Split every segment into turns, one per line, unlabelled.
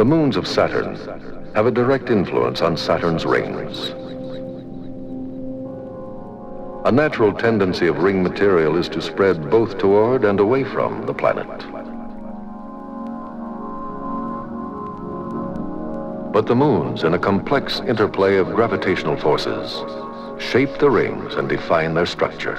The moons of Saturn have a direct influence on Saturn's rings. A natural tendency of ring material is to spread both toward and away from the planet. But the moons, in a complex interplay of gravitational forces, shape the rings and define their structure.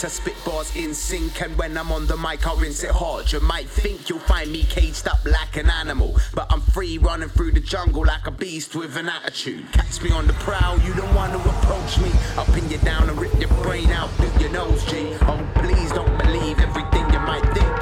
To spit bars in sync. And when I'm on the mic, I'll rinse it hard. You might think you'll find me caged up like an animal. But I'm free running through the jungle like a beast with an attitude. Catch me on the prowl, you don't want to approach me. I'll pin you down and rip your brain out through your nose, G. Oh, please don't believe everything you might think.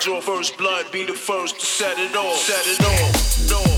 Draw first blood, be the first to set it off. Set it off. No,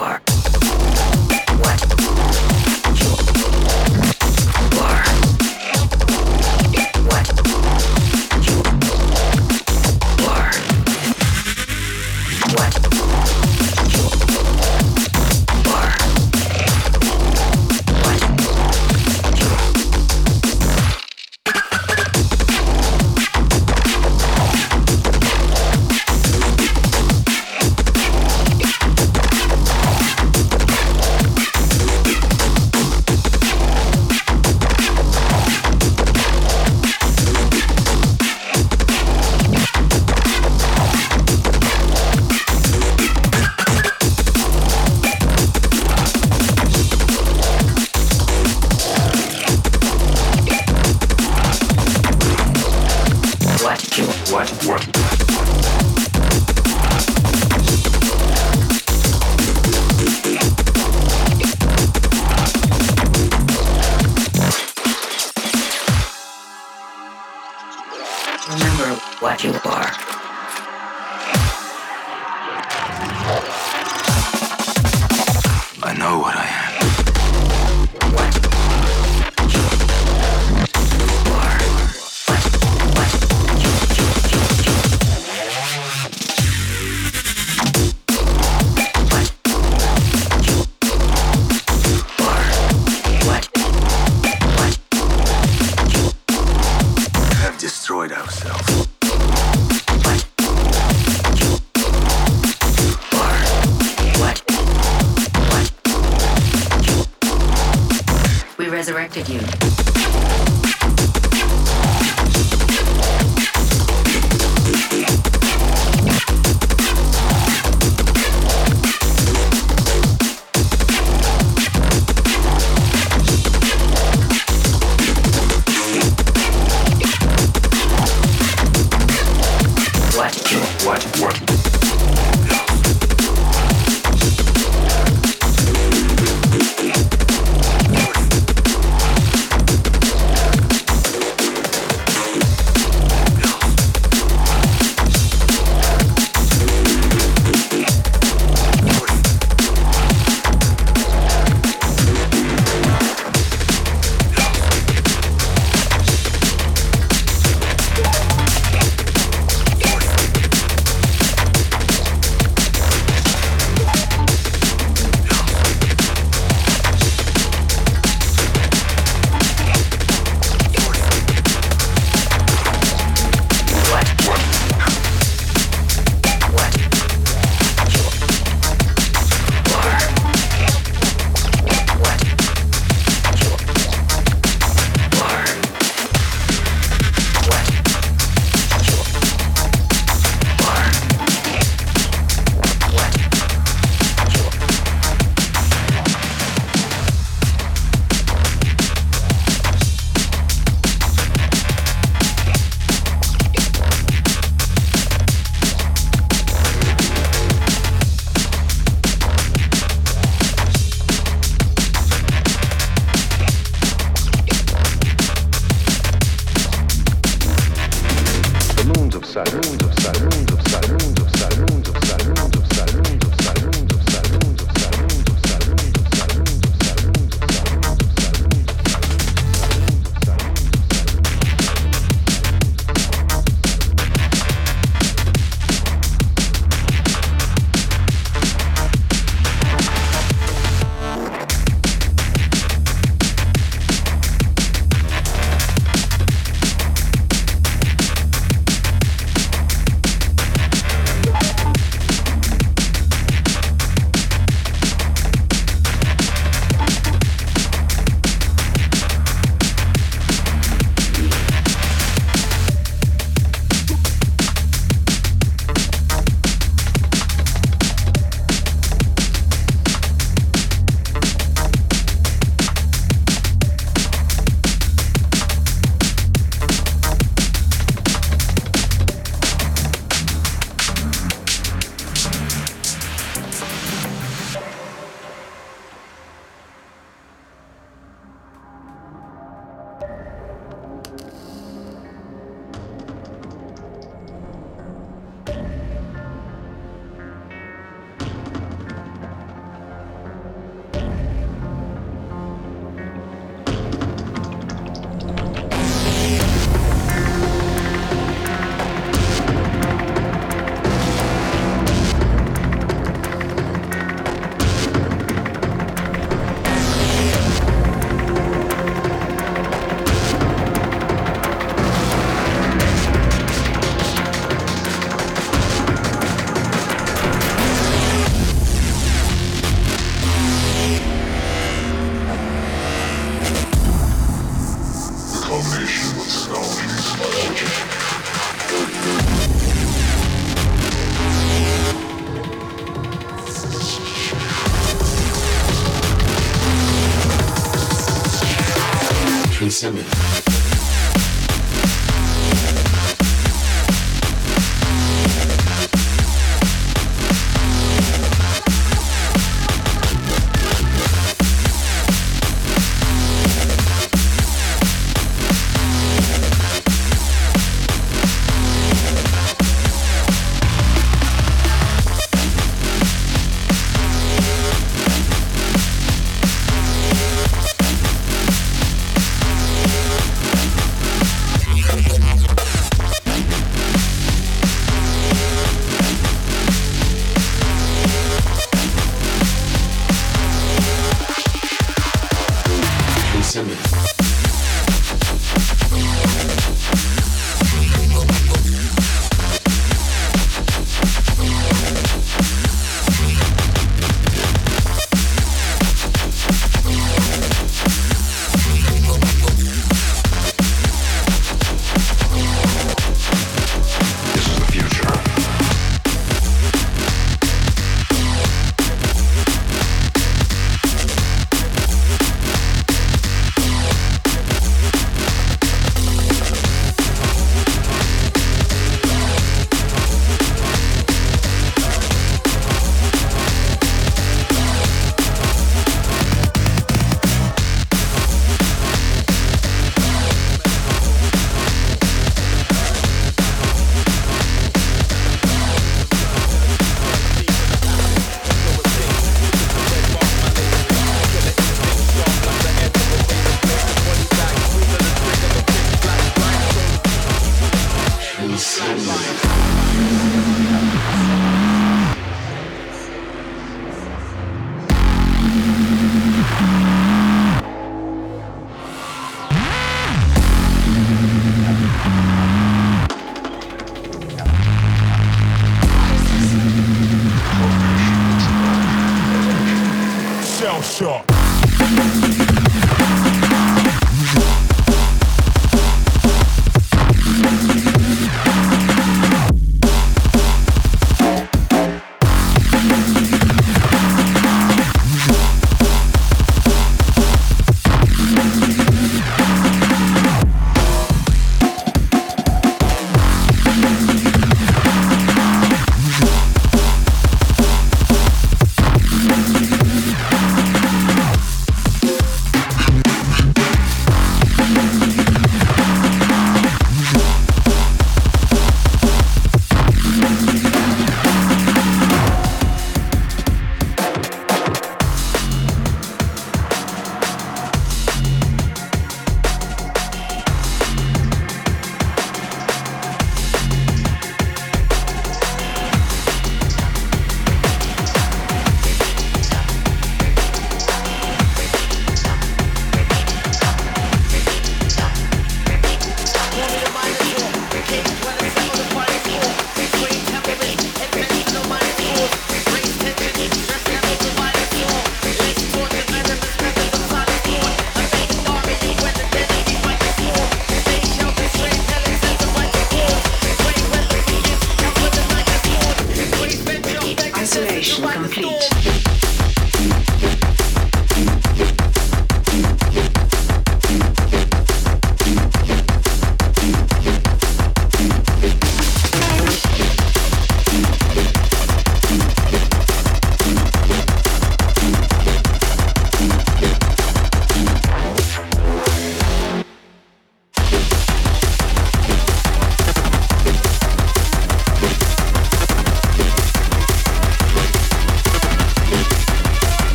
resurrected you.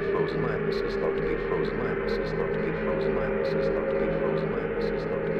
frozen. Minus is not to be frozen. Minus is not to be frozen. Minus is not to be frozen. Minus is not to be frozen.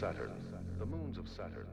Saturn, the moons of Saturn,